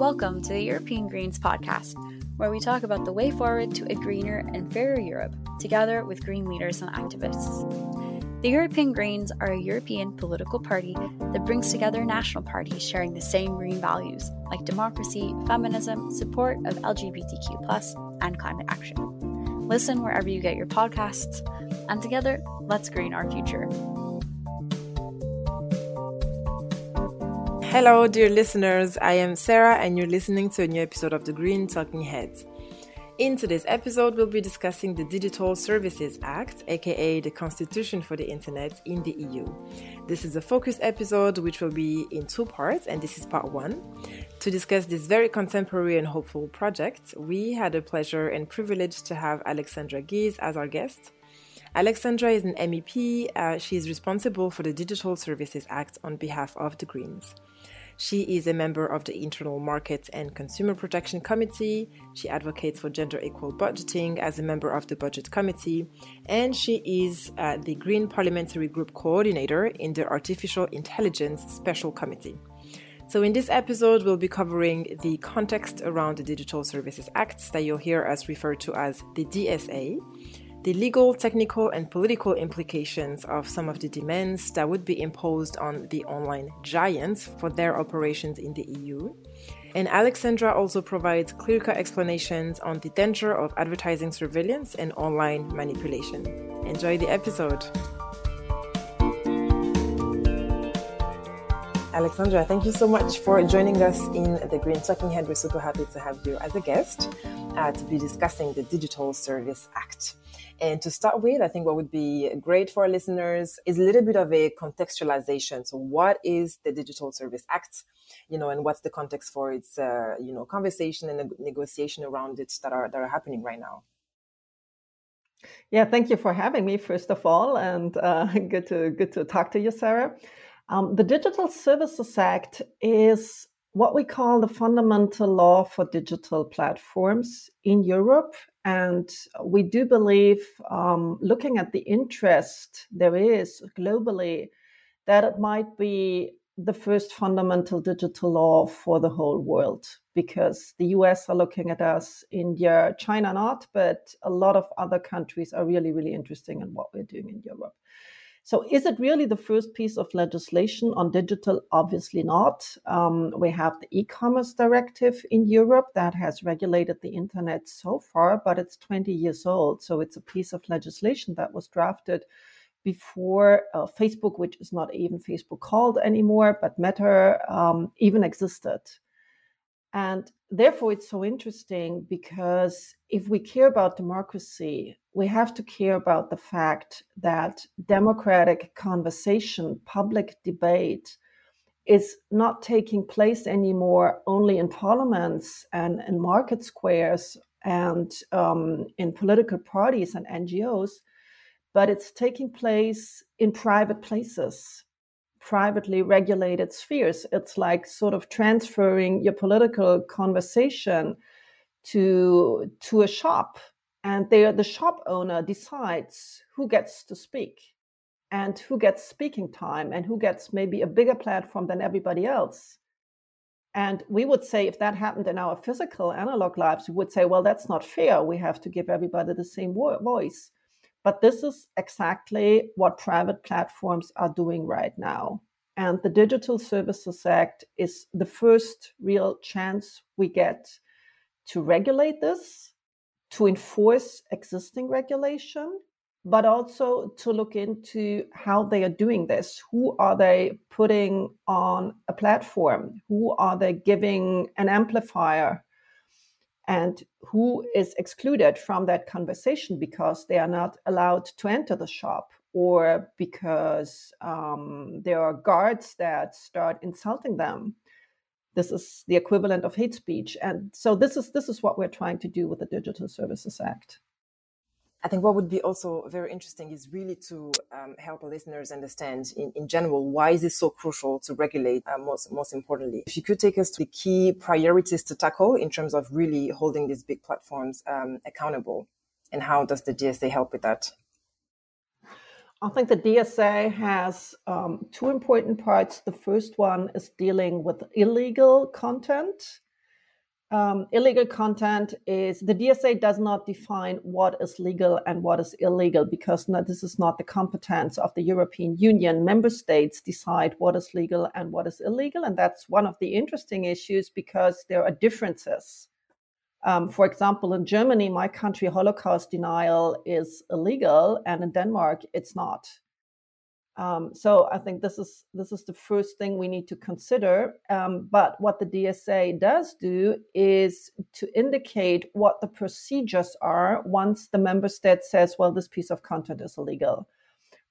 Welcome to the European Greens podcast, where we talk about the way forward to a greener and fairer Europe, together with green leaders and activists. The European Greens are a European political party that brings together national parties sharing the same green values, like democracy, feminism, support of LGBTQ, and climate action. Listen wherever you get your podcasts, and together, let's green our future. Hello, dear listeners. I am Sarah, and you're listening to a new episode of The Green Talking Heads. In today's episode, we'll be discussing the Digital Services Act, aka the Constitution for the Internet in the EU. This is a focus episode which will be in two parts, and this is part one. To discuss this very contemporary and hopeful project, we had the pleasure and privilege to have Alexandra Geese as our guest. Alexandra is an MEP. Uh, she is responsible for the Digital Services Act on behalf of the Greens. She is a member of the Internal Market and Consumer Protection Committee. She advocates for gender equal budgeting as a member of the Budget Committee. And she is uh, the Green Parliamentary Group Coordinator in the Artificial Intelligence Special Committee. So, in this episode, we'll be covering the context around the Digital Services Act that you'll hear us refer to as the DSA the legal, technical, and political implications of some of the demands that would be imposed on the online giants for their operations in the EU. And Alexandra also provides clear cut explanations on the danger of advertising surveillance and online manipulation. Enjoy the episode. Alexandra, thank you so much for joining us in the Green Talking Head. We're super happy to have you as a guest uh, to be discussing the Digital Service Act. And to start with, I think what would be great for our listeners is a little bit of a contextualization. So, what is the Digital Service Act? You know, and what's the context for its, uh, you know, conversation and negotiation around it that are that are happening right now? Yeah, thank you for having me, first of all, and uh, good to good to talk to you, Sarah. Um, the Digital Services Act is what we call the fundamental law for digital platforms in Europe and we do believe, um, looking at the interest there is globally, that it might be the first fundamental digital law for the whole world because the US are looking at us, India, China not, but a lot of other countries are really, really interested in what we're doing in Europe. So, is it really the first piece of legislation on digital? Obviously not. Um, we have the e commerce directive in Europe that has regulated the internet so far, but it's 20 years old. So, it's a piece of legislation that was drafted before uh, Facebook, which is not even Facebook called anymore, but Meta um, even existed. And therefore, it's so interesting because if we care about democracy, we have to care about the fact that democratic conversation, public debate, is not taking place anymore only in parliaments and in market squares and um, in political parties and NGOs, but it's taking place in private places privately regulated spheres. It's like sort of transferring your political conversation to to a shop, and there the shop owner decides who gets to speak and who gets speaking time and who gets maybe a bigger platform than everybody else. And we would say if that happened in our physical analog lives, we would say, well, that's not fair. We have to give everybody the same voice. But this is exactly what private platforms are doing right now. And the Digital Services Act is the first real chance we get to regulate this, to enforce existing regulation, but also to look into how they are doing this. Who are they putting on a platform? Who are they giving an amplifier and who is excluded from that conversation because they are not allowed to enter the shop or because um, there are guards that start insulting them. This is the equivalent of hate speech. And so this is this is what we're trying to do with the digital services act I think what would be also very interesting is really to um, help listeners understand in, in general why is it so crucial to regulate uh, most most importantly. If you could take us to the key priorities to tackle in terms of really holding these big platforms um, accountable, and how does the DSA help with that? I think the DSA has um, two important parts. The first one is dealing with illegal content um, illegal content is the DSA does not define what is legal and what is illegal because no, this is not the competence of the European Union. Member states decide what is legal and what is illegal. And that's one of the interesting issues because there are differences. Um, for example, in Germany, my country, Holocaust denial is illegal, and in Denmark, it's not. Um, so I think this is this is the first thing we need to consider. Um, but what the DSA does do is to indicate what the procedures are once the member state says, "Well, this piece of content is illegal,"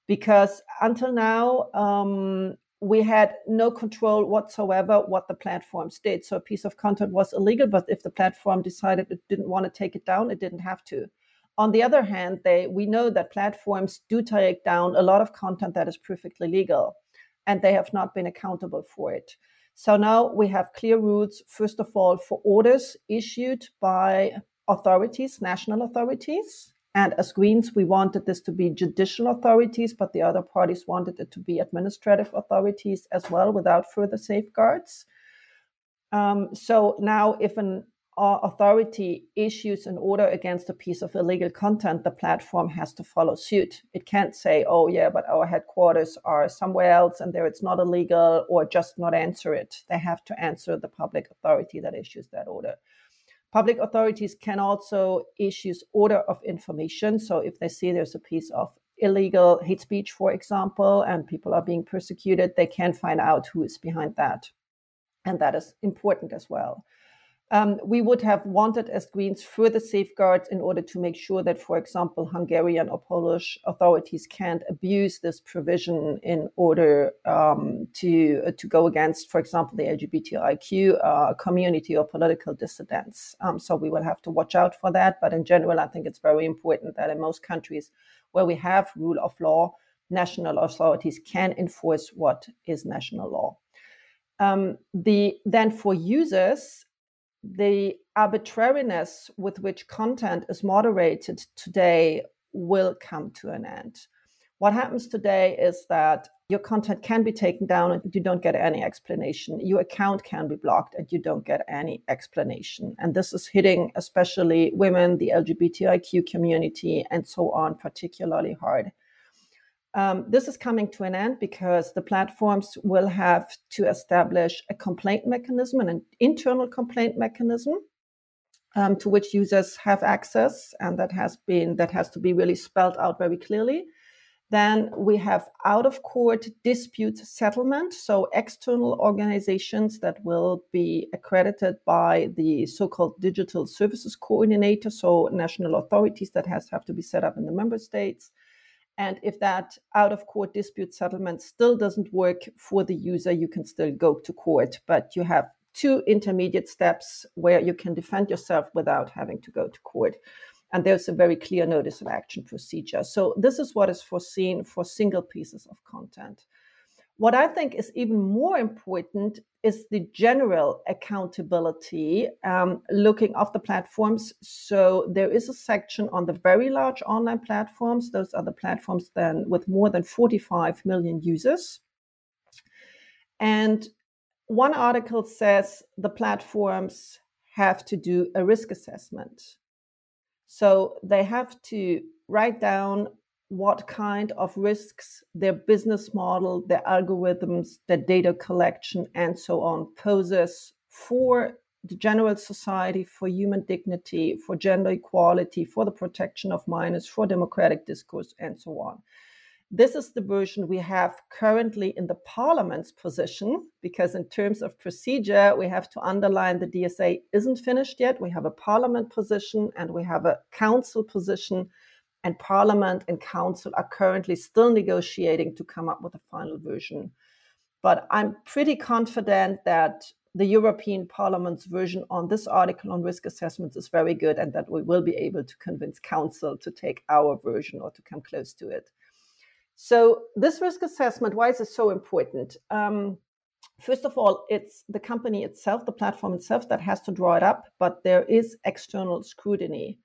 because until now um, we had no control whatsoever what the platforms did. So a piece of content was illegal, but if the platform decided it didn't want to take it down, it didn't have to. On the other hand, they we know that platforms do take down a lot of content that is perfectly legal, and they have not been accountable for it. So now we have clear rules, first of all, for orders issued by authorities, national authorities. And as Greens, we wanted this to be judicial authorities, but the other parties wanted it to be administrative authorities as well without further safeguards. Um, so now, if an authority issues an order against a piece of illegal content, the platform has to follow suit. It can't say, oh, yeah, but our headquarters are somewhere else and there it's not illegal, or just not answer it. They have to answer the public authority that issues that order. Public authorities can also issue order of information. So if they see there's a piece of illegal hate speech, for example, and people are being persecuted, they can find out who is behind that. And that is important as well. Um, we would have wanted as Greens further safeguards in order to make sure that, for example, Hungarian or Polish authorities can't abuse this provision in order um, to uh, to go against, for example, the LGBTIQ uh, community or political dissidents. Um, so we will have to watch out for that. But in general, I think it's very important that in most countries where we have rule of law, national authorities can enforce what is national law. Um, the then for users the arbitrariness with which content is moderated today will come to an end. What happens today is that your content can be taken down and you don't get any explanation. Your account can be blocked and you don't get any explanation. And this is hitting especially women, the LGBTIQ community, and so on, particularly hard. Um, this is coming to an end because the platforms will have to establish a complaint mechanism, an internal complaint mechanism, um, to which users have access, and that has been that has to be really spelled out very clearly. Then we have out of court dispute settlement, so external organizations that will be accredited by the so-called digital services coordinator, so national authorities that has have to be set up in the member states and if that out of court dispute settlement still doesn't work for the user, you can still go to court. But you have two intermediate steps where you can defend yourself without having to go to court. And there's a very clear notice of action procedure. So, this is what is foreseen for single pieces of content. What I think is even more important is the general accountability um, looking of the platforms. So there is a section on the very large online platforms. Those are the platforms then with more than 45 million users. And one article says the platforms have to do a risk assessment. So they have to write down what kind of risks their business model, their algorithms, their data collection, and so on poses for the general society, for human dignity, for gender equality, for the protection of minors, for democratic discourse, and so on. This is the version we have currently in the parliament's position, because in terms of procedure, we have to underline the DSA isn't finished yet. We have a parliament position and we have a council position and Parliament and Council are currently still negotiating to come up with a final version. But I'm pretty confident that the European Parliament's version on this article on risk assessments is very good and that we will be able to convince Council to take our version or to come close to it. So, this risk assessment, why is it so important? Um, first of all, it's the company itself, the platform itself, that has to draw it up, but there is external scrutiny.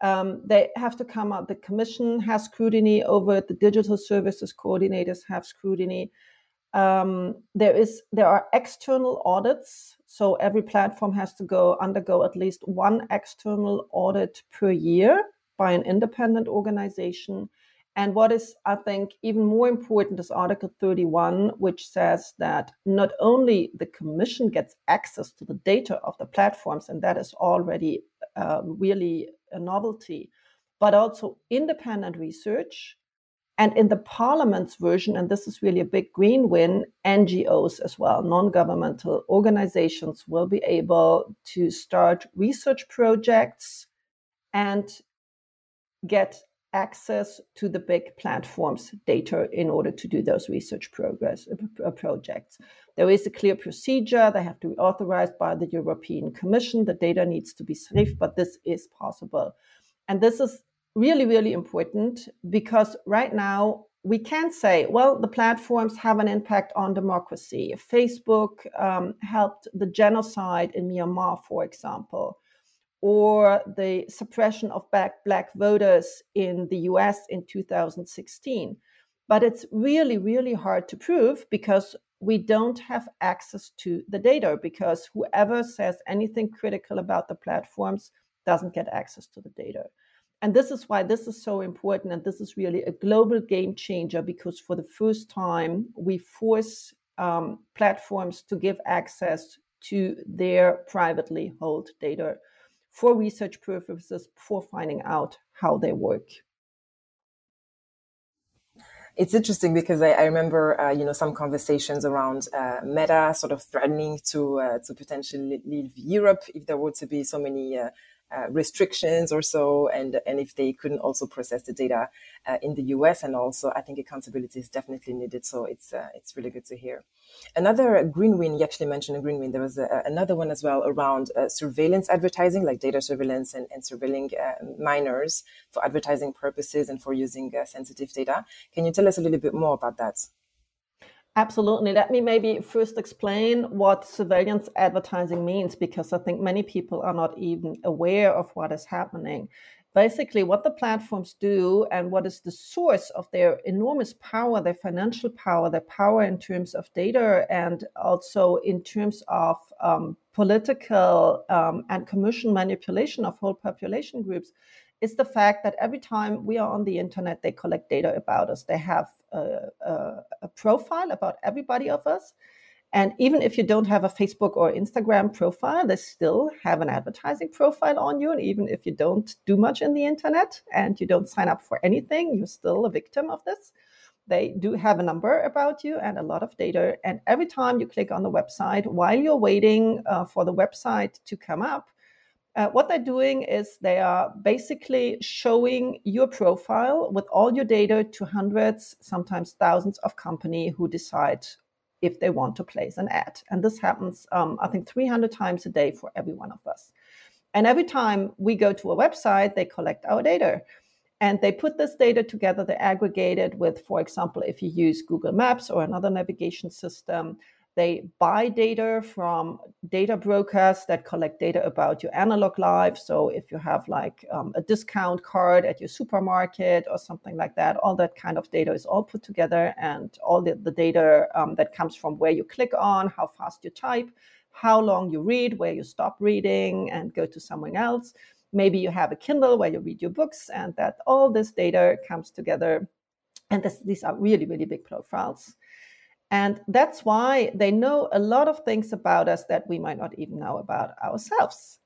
Um, they have to come up. The commission has scrutiny over it. The digital services coordinators have scrutiny. Um, there is there are external audits. So every platform has to go undergo at least one external audit per year by an independent organization. And what is, I think, even more important is Article 31, which says that not only the Commission gets access to the data of the platforms, and that is already uh, really a novelty, but also independent research. And in the Parliament's version, and this is really a big green win, NGOs as well, non governmental organizations will be able to start research projects and get access to the big platforms data in order to do those research progress uh, projects. There is a clear procedure. They have to be authorized by the european commission. The data needs to be SRIF, but this is possible. And this is really really important because right now we can't say well the platforms have an impact on democracy. Facebook um, helped the genocide in myanmar for example or the suppression of black, black voters in the US in 2016. But it's really, really hard to prove because we don't have access to the data because whoever says anything critical about the platforms doesn't get access to the data. And this is why this is so important. And this is really a global game changer because for the first time, we force um, platforms to give access to their privately held data for research purposes for finding out how they work. It's interesting because I, I remember, uh, you know, some conversations around uh, Meta sort of threatening to uh, to potentially leave Europe if there were to be so many uh, uh, restrictions or so, and and if they couldn't also process the data uh, in the US, and also I think accountability is definitely needed. So it's uh, it's really good to hear. Another green win, you actually mentioned a green win. There was a, another one as well around uh, surveillance advertising, like data surveillance and, and surveilling uh, minors for advertising purposes and for using sensitive data. Can you tell us a little bit more about that? Absolutely. Let me maybe first explain what surveillance advertising means, because I think many people are not even aware of what is happening. Basically, what the platforms do and what is the source of their enormous power, their financial power, their power in terms of data, and also in terms of um, political um, and commercial manipulation of whole population groups, is the fact that every time we are on the internet, they collect data about us. They have a, a, a profile about everybody of us. And even if you don't have a Facebook or Instagram profile, they still have an advertising profile on you. And even if you don't do much in the internet and you don't sign up for anything, you're still a victim of this. They do have a number about you and a lot of data. And every time you click on the website, while you're waiting uh, for the website to come up, uh, what they're doing is they are basically showing your profile with all your data to hundreds, sometimes thousands of company who decide if they want to place an ad. And this happens, um, I think, 300 times a day for every one of us. And every time we go to a website, they collect our data. And they put this data together, they aggregate it with, for example, if you use Google Maps or another navigation system, they buy data from data brokers that collect data about your analog life. So if you have like um, a discount card at your supermarket or something like that, all that kind of data is all put together, and all the, the data um, that comes from where you click on, how fast you type, how long you read, where you stop reading and go to someone else. Maybe you have a Kindle where you read your books, and that all this data comes together. And this, these are really, really big profiles. And that's why they know a lot of things about us that we might not even know about ourselves.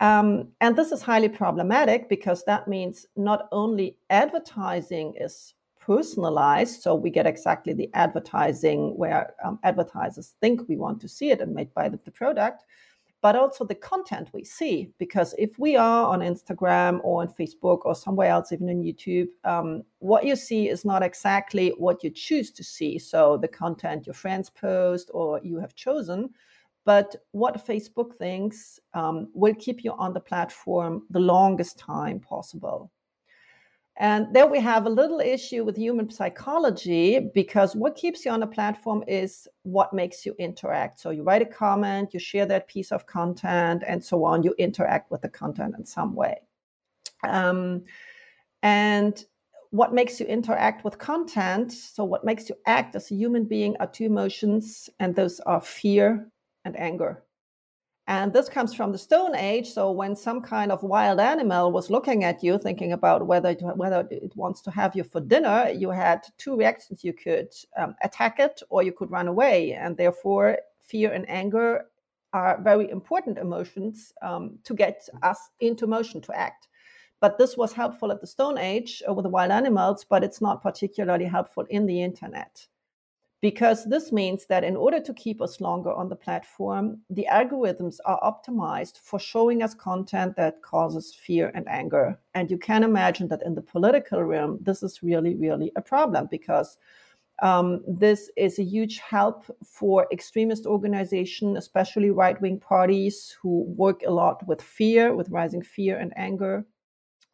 Um, and this is highly problematic because that means not only advertising is personalized, so we get exactly the advertising where um, advertisers think we want to see it and made by the, the product, but also the content we see. Because if we are on Instagram or on Facebook or somewhere else, even on YouTube, um, what you see is not exactly what you choose to see. So the content your friends post or you have chosen. But what Facebook thinks um, will keep you on the platform the longest time possible. And there we have a little issue with human psychology because what keeps you on a platform is what makes you interact. So you write a comment, you share that piece of content, and so on. You interact with the content in some way. Um, and what makes you interact with content, so what makes you act as a human being, are two emotions, and those are fear and anger. And this comes from the Stone Age. So when some kind of wild animal was looking at you, thinking about whether it, whether it wants to have you for dinner, you had two reactions. You could um, attack it or you could run away. And therefore, fear and anger are very important emotions um, to get us into motion to act. But this was helpful at the Stone Age with the wild animals, but it's not particularly helpful in the internet because this means that in order to keep us longer on the platform, the algorithms are optimized for showing us content that causes fear and anger. And you can imagine that in the political realm, this is really, really a problem because um, this is a huge help for extremist organizations, especially right wing parties who work a lot with fear, with rising fear and anger,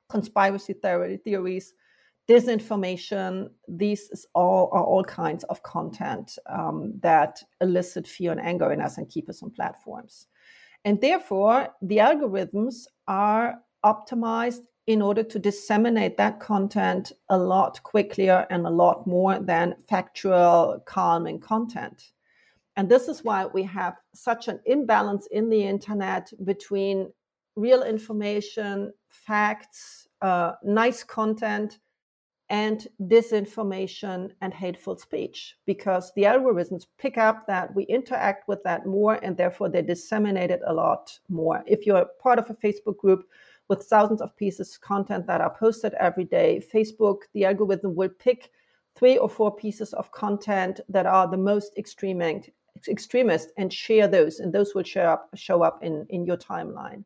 conspiracy theory, theories disinformation these all are all kinds of content um, that elicit fear and anger in us and keep us on platforms. And therefore the algorithms are optimized in order to disseminate that content a lot quicker and a lot more than factual calming content. And this is why we have such an imbalance in the internet between real information facts uh, nice content and disinformation and hateful speech because the algorithms pick up that we interact with that more and therefore they disseminate it a lot more. If you're part of a Facebook group with thousands of pieces of content that are posted every day, Facebook, the algorithm will pick three or four pieces of content that are the most extremist, extremist and share those, and those will show up, show up in, in your timeline.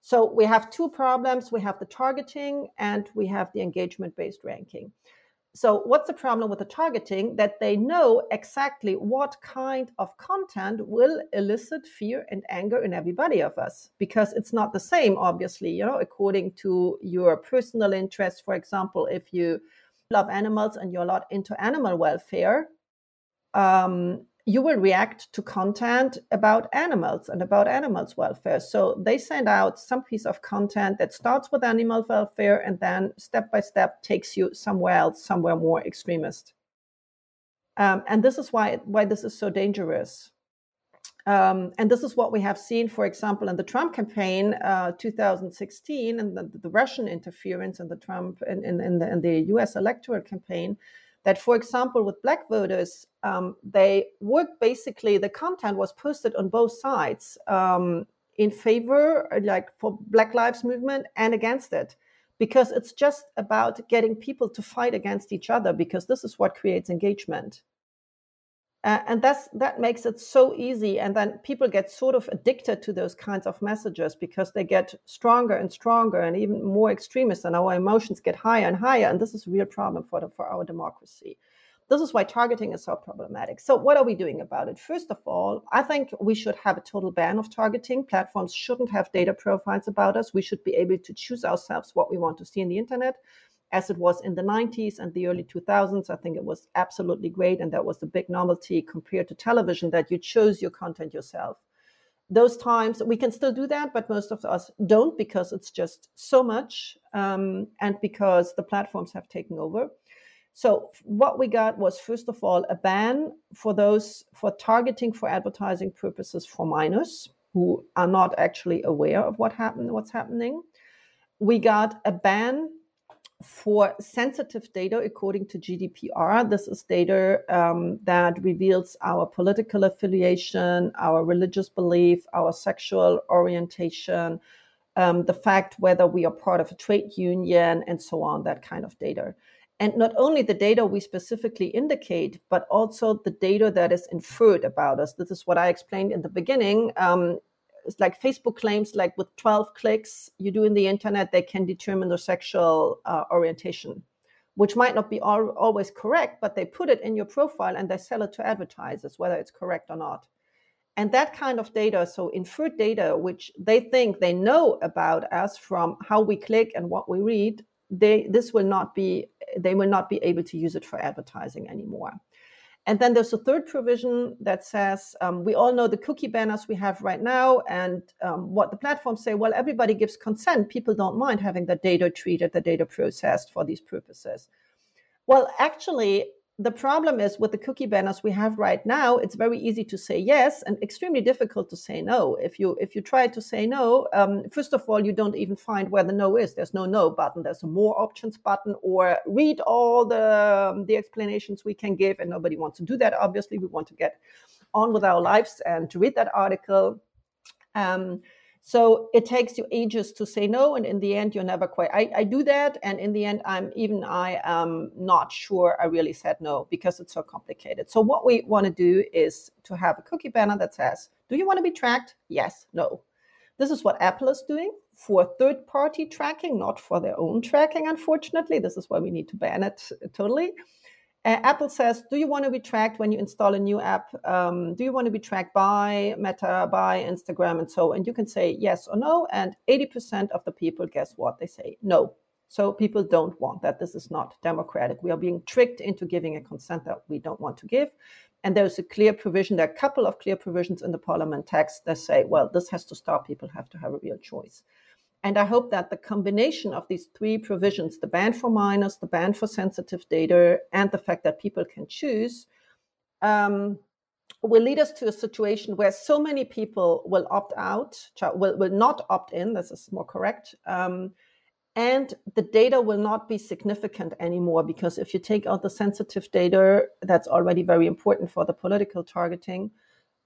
So we have two problems. We have the targeting and we have the engagement based ranking. So what's the problem with the targeting? That they know exactly what kind of content will elicit fear and anger in everybody of us because it's not the same, obviously, you know, according to your personal interest. For example, if you love animals and you're a lot into animal welfare, um, you will react to content about animals and about animals welfare. So they send out some piece of content that starts with animal welfare and then step by step takes you somewhere else, somewhere more extremist. Um, and this is why why this is so dangerous. Um, and this is what we have seen, for example, in the Trump campaign, uh, 2016, and the, the, Russian interference in the Trump in, in, in, the, in the U.S. electoral campaign that, for example, with black voters, um, they worked basically, the content was posted on both sides um, in favor, like for Black Lives Movement and against it, because it's just about getting people to fight against each other, because this is what creates engagement. Uh, and that's that makes it so easy. And then people get sort of addicted to those kinds of messages because they get stronger and stronger and even more extremist and our emotions get higher and higher. And this is a real problem for the, for our democracy. This is why targeting is so problematic. So what are we doing about it? First of all i think we should have a total ban of targeting. Platforms shouldn't have data profiles about us. We should be able to choose ourselves what we want to see in the internet as it was in the 90s and the early 2000s. I think it was absolutely great. And that was the big novelty compared to television that you chose your content yourself. Those times we can still do that, but most of us don't because it's just so much um, and because the platforms have taken over. So what we got was first of all a ban for those for targeting for advertising purposes for minors who are not actually aware of what happened, what's happening. We got a ban for sensitive data according to GDPR. This is data um, that reveals our political affiliation, our religious belief, our sexual orientation, um, the fact whether we are part of a trade union, and so on, that kind of data. And not only the data we specifically indicate, but also the data that is inferred about us. This is what I explained in the beginning. Um, it's like Facebook claims like with 12 clicks you do in the internet, they can determine their sexual uh, orientation, which might not be all, always correct, but they put it in your profile and they sell it to advertisers, whether it's correct or not. And that kind of data, so inferred data, which they think they know about us from how we click and what we read, they this will not be they will not be able to use it for advertising anymore. And then there's a third provision that says um, we all know the cookie banners we have right now, and um, what the platforms say. Well, everybody gives consent. People don't mind having the data treated, the data processed for these purposes. Well, actually, the problem is with the cookie banners we have right now it's very easy to say yes and extremely difficult to say no. If you if you try to say no um, first of all you don't even find where the no is. There's no no button. There's a more options button or read all the um, the explanations we can give and nobody wants to do that obviously. We want to get on with our lives and to read that article. Um, so it takes you ages to say no, and in the end, you're never quite. I, I do that, and in the end, I'm even I am not sure I really said no because it's so complicated. So what we want to do is to have a cookie banner that says, "Do you want to be tracked? Yes, no." This is what Apple is doing for third-party tracking, not for their own tracking. Unfortunately, this is why we need to ban it totally. Uh, Apple says, do you want to be tracked when you install a new app? Um, do you want to be tracked by Meta, by Instagram, and so? And you can say yes or no. And 80% of the people, guess what? They say no. So people don't want that. This is not democratic. We are being tricked into giving a consent that we don't want to give. And there's a clear provision. There are a couple of clear provisions in the parliament text that say, well, this has to stop. People have to have a real choice. And I hope that the combination of these three provisions the ban for minors, the ban for sensitive data, and the fact that people can choose um, will lead us to a situation where so many people will opt out, will, will not opt in, this is more correct. Um, and the data will not be significant anymore because if you take out the sensitive data, that's already very important for the political targeting.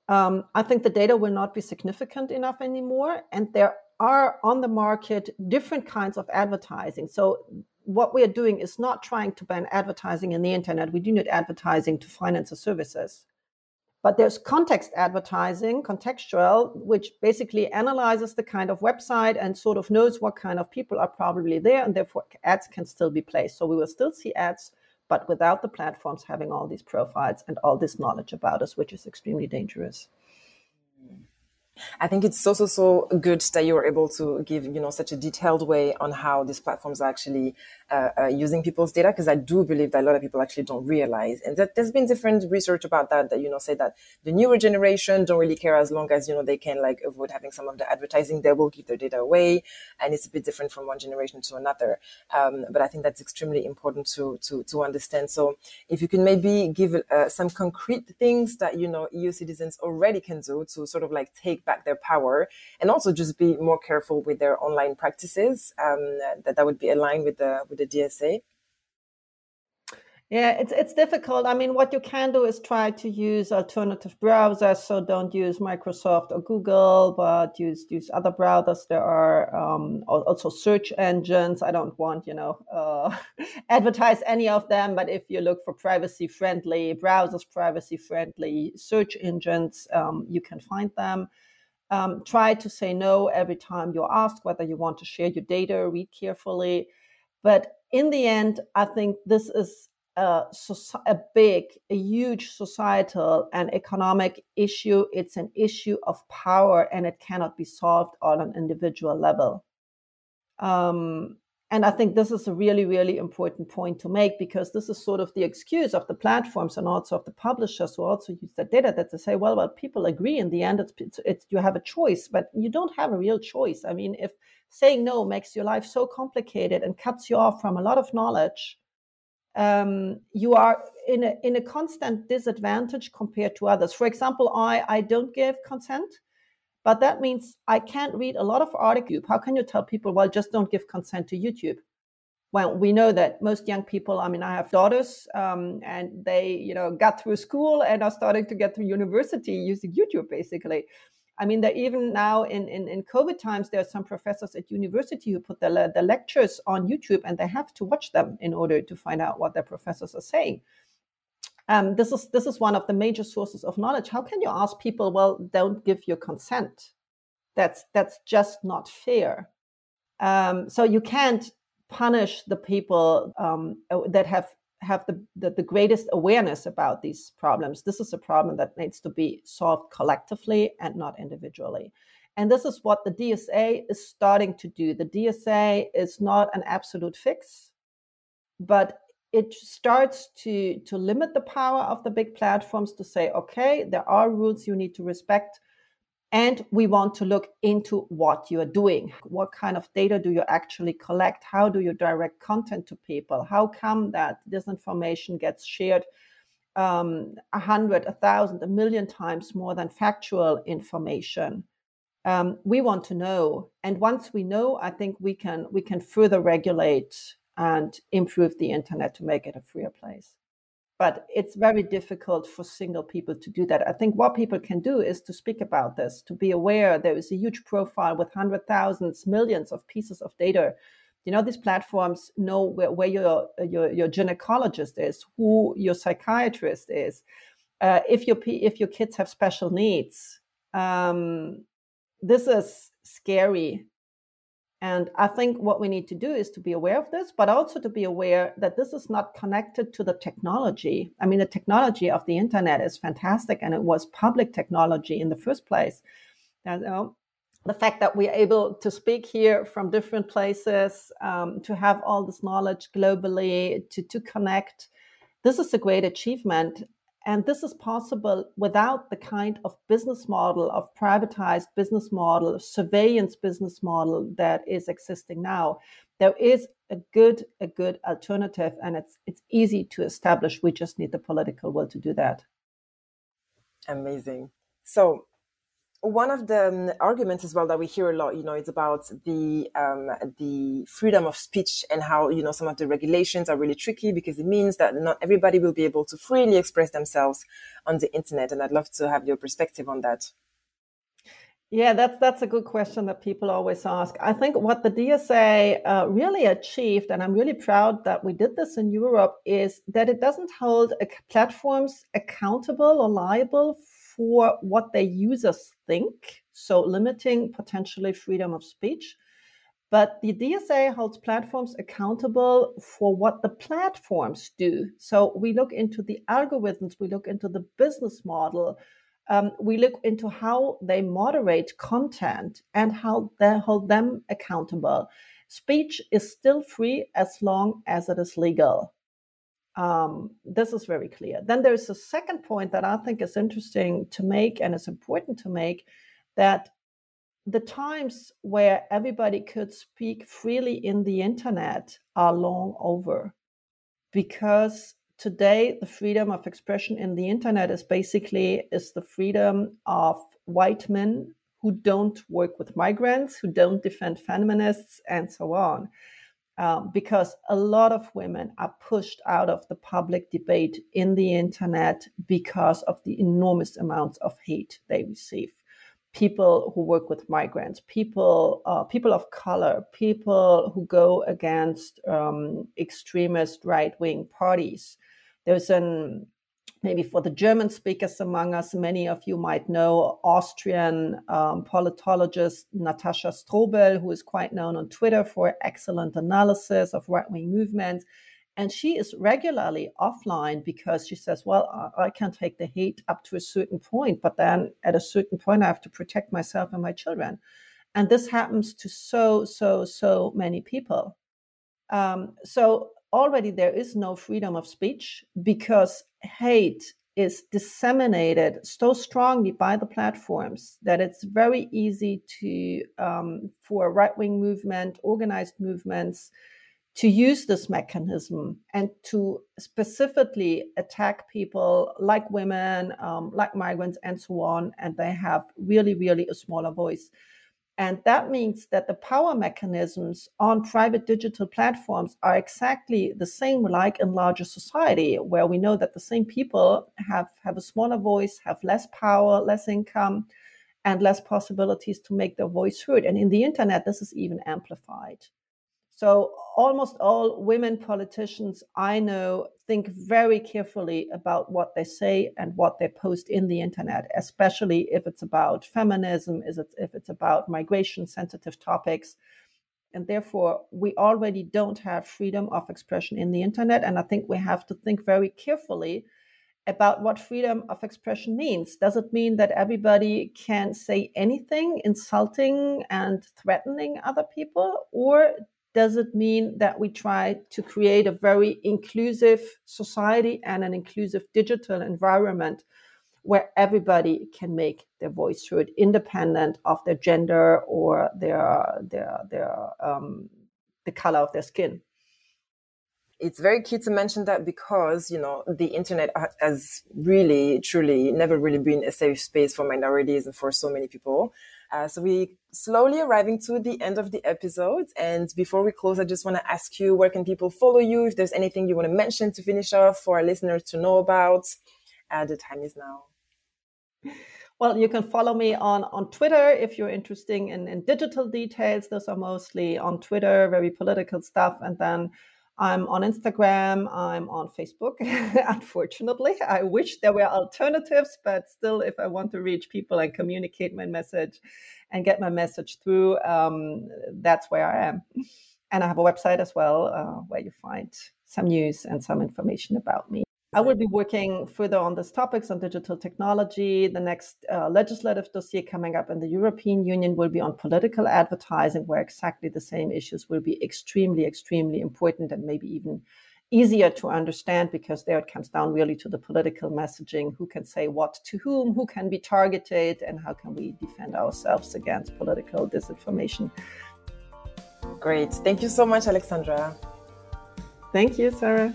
Um, I think the data will not be significant enough anymore. And there are on the market different kinds of advertising. So what we are doing is not trying to ban advertising in the internet. We do need advertising to finance the services. But there's context advertising, contextual, which basically analyzes the kind of website and sort of knows what kind of people are probably there, and therefore ads can still be placed. So we will still see ads, but without the platforms having all these profiles and all this knowledge about us, which is extremely dangerous. I think it's so, so, so good that you're able to give, you know, such a detailed way on how these platforms are actually uh, uh, using people's data. Because I do believe that a lot of people actually don't realize, and that there's been different research about that, that, you know, say that the newer generation don't really care as long as, you know, they can like avoid having some of the advertising, they will give their data away. And it's a bit different from one generation to another. Um, but I think that's extremely important to, to, to understand. So if you can maybe give uh, some concrete things that, you know, EU citizens already can do to sort of like take back their power and also just be more careful with their online practices um, that that would be aligned with the with the DSA yeah, it's it's difficult. I mean, what you can do is try to use alternative browsers. So don't use Microsoft or Google, but use use other browsers. There are um, also search engines. I don't want you know uh, advertise any of them, but if you look for privacy friendly browsers, privacy friendly search engines, um, you can find them. Um, try to say no every time you're asked whether you want to share your data. Read carefully, but in the end, I think this is a, a big, a huge societal and economic issue. It's an issue of power and it cannot be solved on an individual level. Um, and I think this is a really, really important point to make because this is sort of the excuse of the platforms and also of the publishers who also use that data that they say, well, well, people agree in the end, it's, it's, it's you have a choice, but you don't have a real choice. I mean, if saying no makes your life so complicated and cuts you off from a lot of knowledge, um, you are in a in a constant disadvantage compared to others. For example, I I don't give consent, but that means I can't read a lot of articles. How can you tell people, well, just don't give consent to YouTube? Well, we know that most young people. I mean, I have daughters, um, and they you know got through school and are starting to get through university using YouTube, basically. I mean, there even now in, in, in COVID times, there are some professors at university who put the, the lectures on YouTube and they have to watch them in order to find out what their professors are saying. Um, this is this is one of the major sources of knowledge. How can you ask people, well, don't give your consent? That's that's just not fair. Um, so you can't punish the people um, that have have the, the, the, greatest awareness about these problems. This is a problem that needs to be solved collectively and not individually. And this is what the DSA is starting to do. The DSA is not an absolute fix, but it starts to, to limit the power of the big platforms to say, okay, there are rules you need to respect. And we want to look into what you're doing. What kind of data do you actually collect? How do you direct content to people? How come that this information gets shared um, a hundred, a thousand, a million times more than factual information? Um, we want to know, and once we know, I think we can we can further regulate and improve the internet to make it a freer place but it's very difficult for single people to do that. I think what people can do is to speak about this, to be aware there is a huge profile with hundred thousands, millions of pieces of data. You know, these platforms know where, where your, your your gynecologist is, who your psychiatrist is, uh, if your if your kids have special needs. Um, this is scary and I think what we need to do is to be aware of this, but also to be aware that this is not connected to the technology. I mean, the technology of the internet is fantastic, and it was public technology in the first place. You know, the fact that we're able to speak here from different places, um, to have all this knowledge globally, to, to connect, this is a great achievement. And this is possible without the kind of business model, of privatized business model, surveillance business model that is existing now. There is a good, a good alternative, and it's it's easy to establish. We just need the political will to do that. Amazing. So one of the um, arguments as well that we hear a lot, you know, it's about the um, the freedom of speech and how you know some of the regulations are really tricky because it means that not everybody will be able to freely express themselves on the internet. And I'd love to have your perspective on that. Yeah, that's that's a good question that people always ask. I think what the DSA uh, really achieved, and I'm really proud that we did this in Europe, is that it doesn't hold platforms accountable or liable for what their users think, so limiting potentially freedom of speech. But the DSA holds platforms accountable for what the platforms do. So we look into the algorithms, we look into the business model, um, we look into how they moderate content and how they hold them accountable. Speech is still free as long as it is legal. Um, this is very clear. Then there's a second point that I think is interesting to make and is important to make that the times where everybody could speak freely in the internet are long over because today the freedom of expression in the internet is basically is the freedom of white men who don't work with migrants who don't defend feminists and so on um, because a lot of women are pushed out of the public debate in the internet because of the enormous amounts of hate they receive. People who work with migrants, people, uh, people of color, people who go against um, extremist right wing parties. There's an maybe for the German speakers among us, many of you might know Austrian um, politologist Natascha Strobl, who is quite known on Twitter for excellent analysis of right wing movements. And she is regularly offline because she says, Well, I can take the hate up to a certain point, but then at a certain point, I have to protect myself and my children. And this happens to so, so, so many people. Um, so already there is no freedom of speech because hate is disseminated so strongly by the platforms that it's very easy to um, for right wing movement, organized movements, to use this mechanism and to specifically attack people like women, um, like migrants, and so on. And they have really, really a smaller voice. And that means that the power mechanisms on private digital platforms are exactly the same like in larger society, where we know that the same people have, have a smaller voice, have less power, less income, and less possibilities to make their voice heard. And in the internet, this is even amplified. So almost all women politicians I know think very carefully about what they say and what they post in the internet, especially if it's about feminism, is it if it's about migration sensitive topics. And therefore, we already don't have freedom of expression in the internet. And I think we have to think very carefully about what freedom of expression means. Does it mean that everybody can say anything insulting and threatening other people? Or does it mean that we try to create a very inclusive society and an inclusive digital environment where everybody can make their voice heard, independent of their gender or their their their um, the color of their skin? It's very key to mention that because you know the internet has really truly never really been a safe space for minorities and for so many people uh, so we slowly arriving to the end of the episode and before we close i just want to ask you where can people follow you if there's anything you want to mention to finish off for our listeners to know about uh, the time is now well, you can follow me on, on Twitter if you're interested in, in digital details. Those are mostly on Twitter, very political stuff. And then I'm on Instagram, I'm on Facebook. Unfortunately, I wish there were alternatives, but still, if I want to reach people and communicate my message and get my message through, um, that's where I am. And I have a website as well uh, where you find some news and some information about me. I will be working further on these topics on digital technology. The next uh, legislative dossier coming up in the European Union will be on political advertising, where exactly the same issues will be extremely, extremely important and maybe even easier to understand because there it comes down really to the political messaging who can say what to whom, who can be targeted, and how can we defend ourselves against political disinformation. Great. Thank you so much, Alexandra. Thank you, Sarah.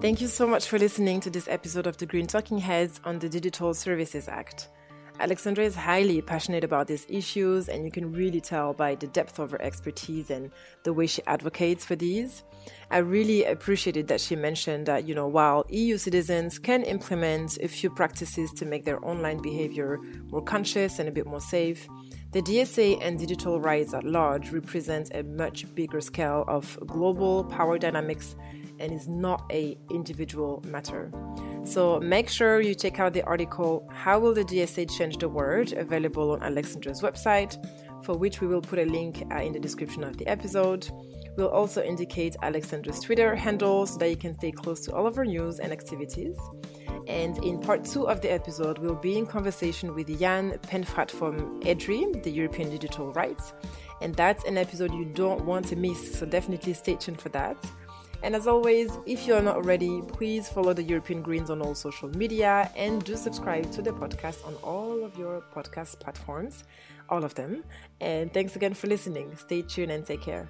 Thank you so much for listening to this episode of the Green Talking Heads on the Digital Services Act. Alexandra is highly passionate about these issues, and you can really tell by the depth of her expertise and the way she advocates for these. I really appreciated that she mentioned that, you know, while EU citizens can implement a few practices to make their online behavior more conscious and a bit more safe, the DSA and digital rights at large represent a much bigger scale of global power dynamics and is not a individual matter. So make sure you check out the article How Will the DSA Change the World available on Alexandra's website, for which we will put a link uh, in the description of the episode. We'll also indicate Alexandra's Twitter handle so that you can stay close to all of her news and activities. And in part two of the episode, we'll be in conversation with Jan Penfrat from EDRI, the European Digital Rights. And that's an episode you don't want to miss, so definitely stay tuned for that. And as always, if you're not already, please follow the European Greens on all social media and do subscribe to the podcast on all of your podcast platforms, all of them. And thanks again for listening. Stay tuned and take care.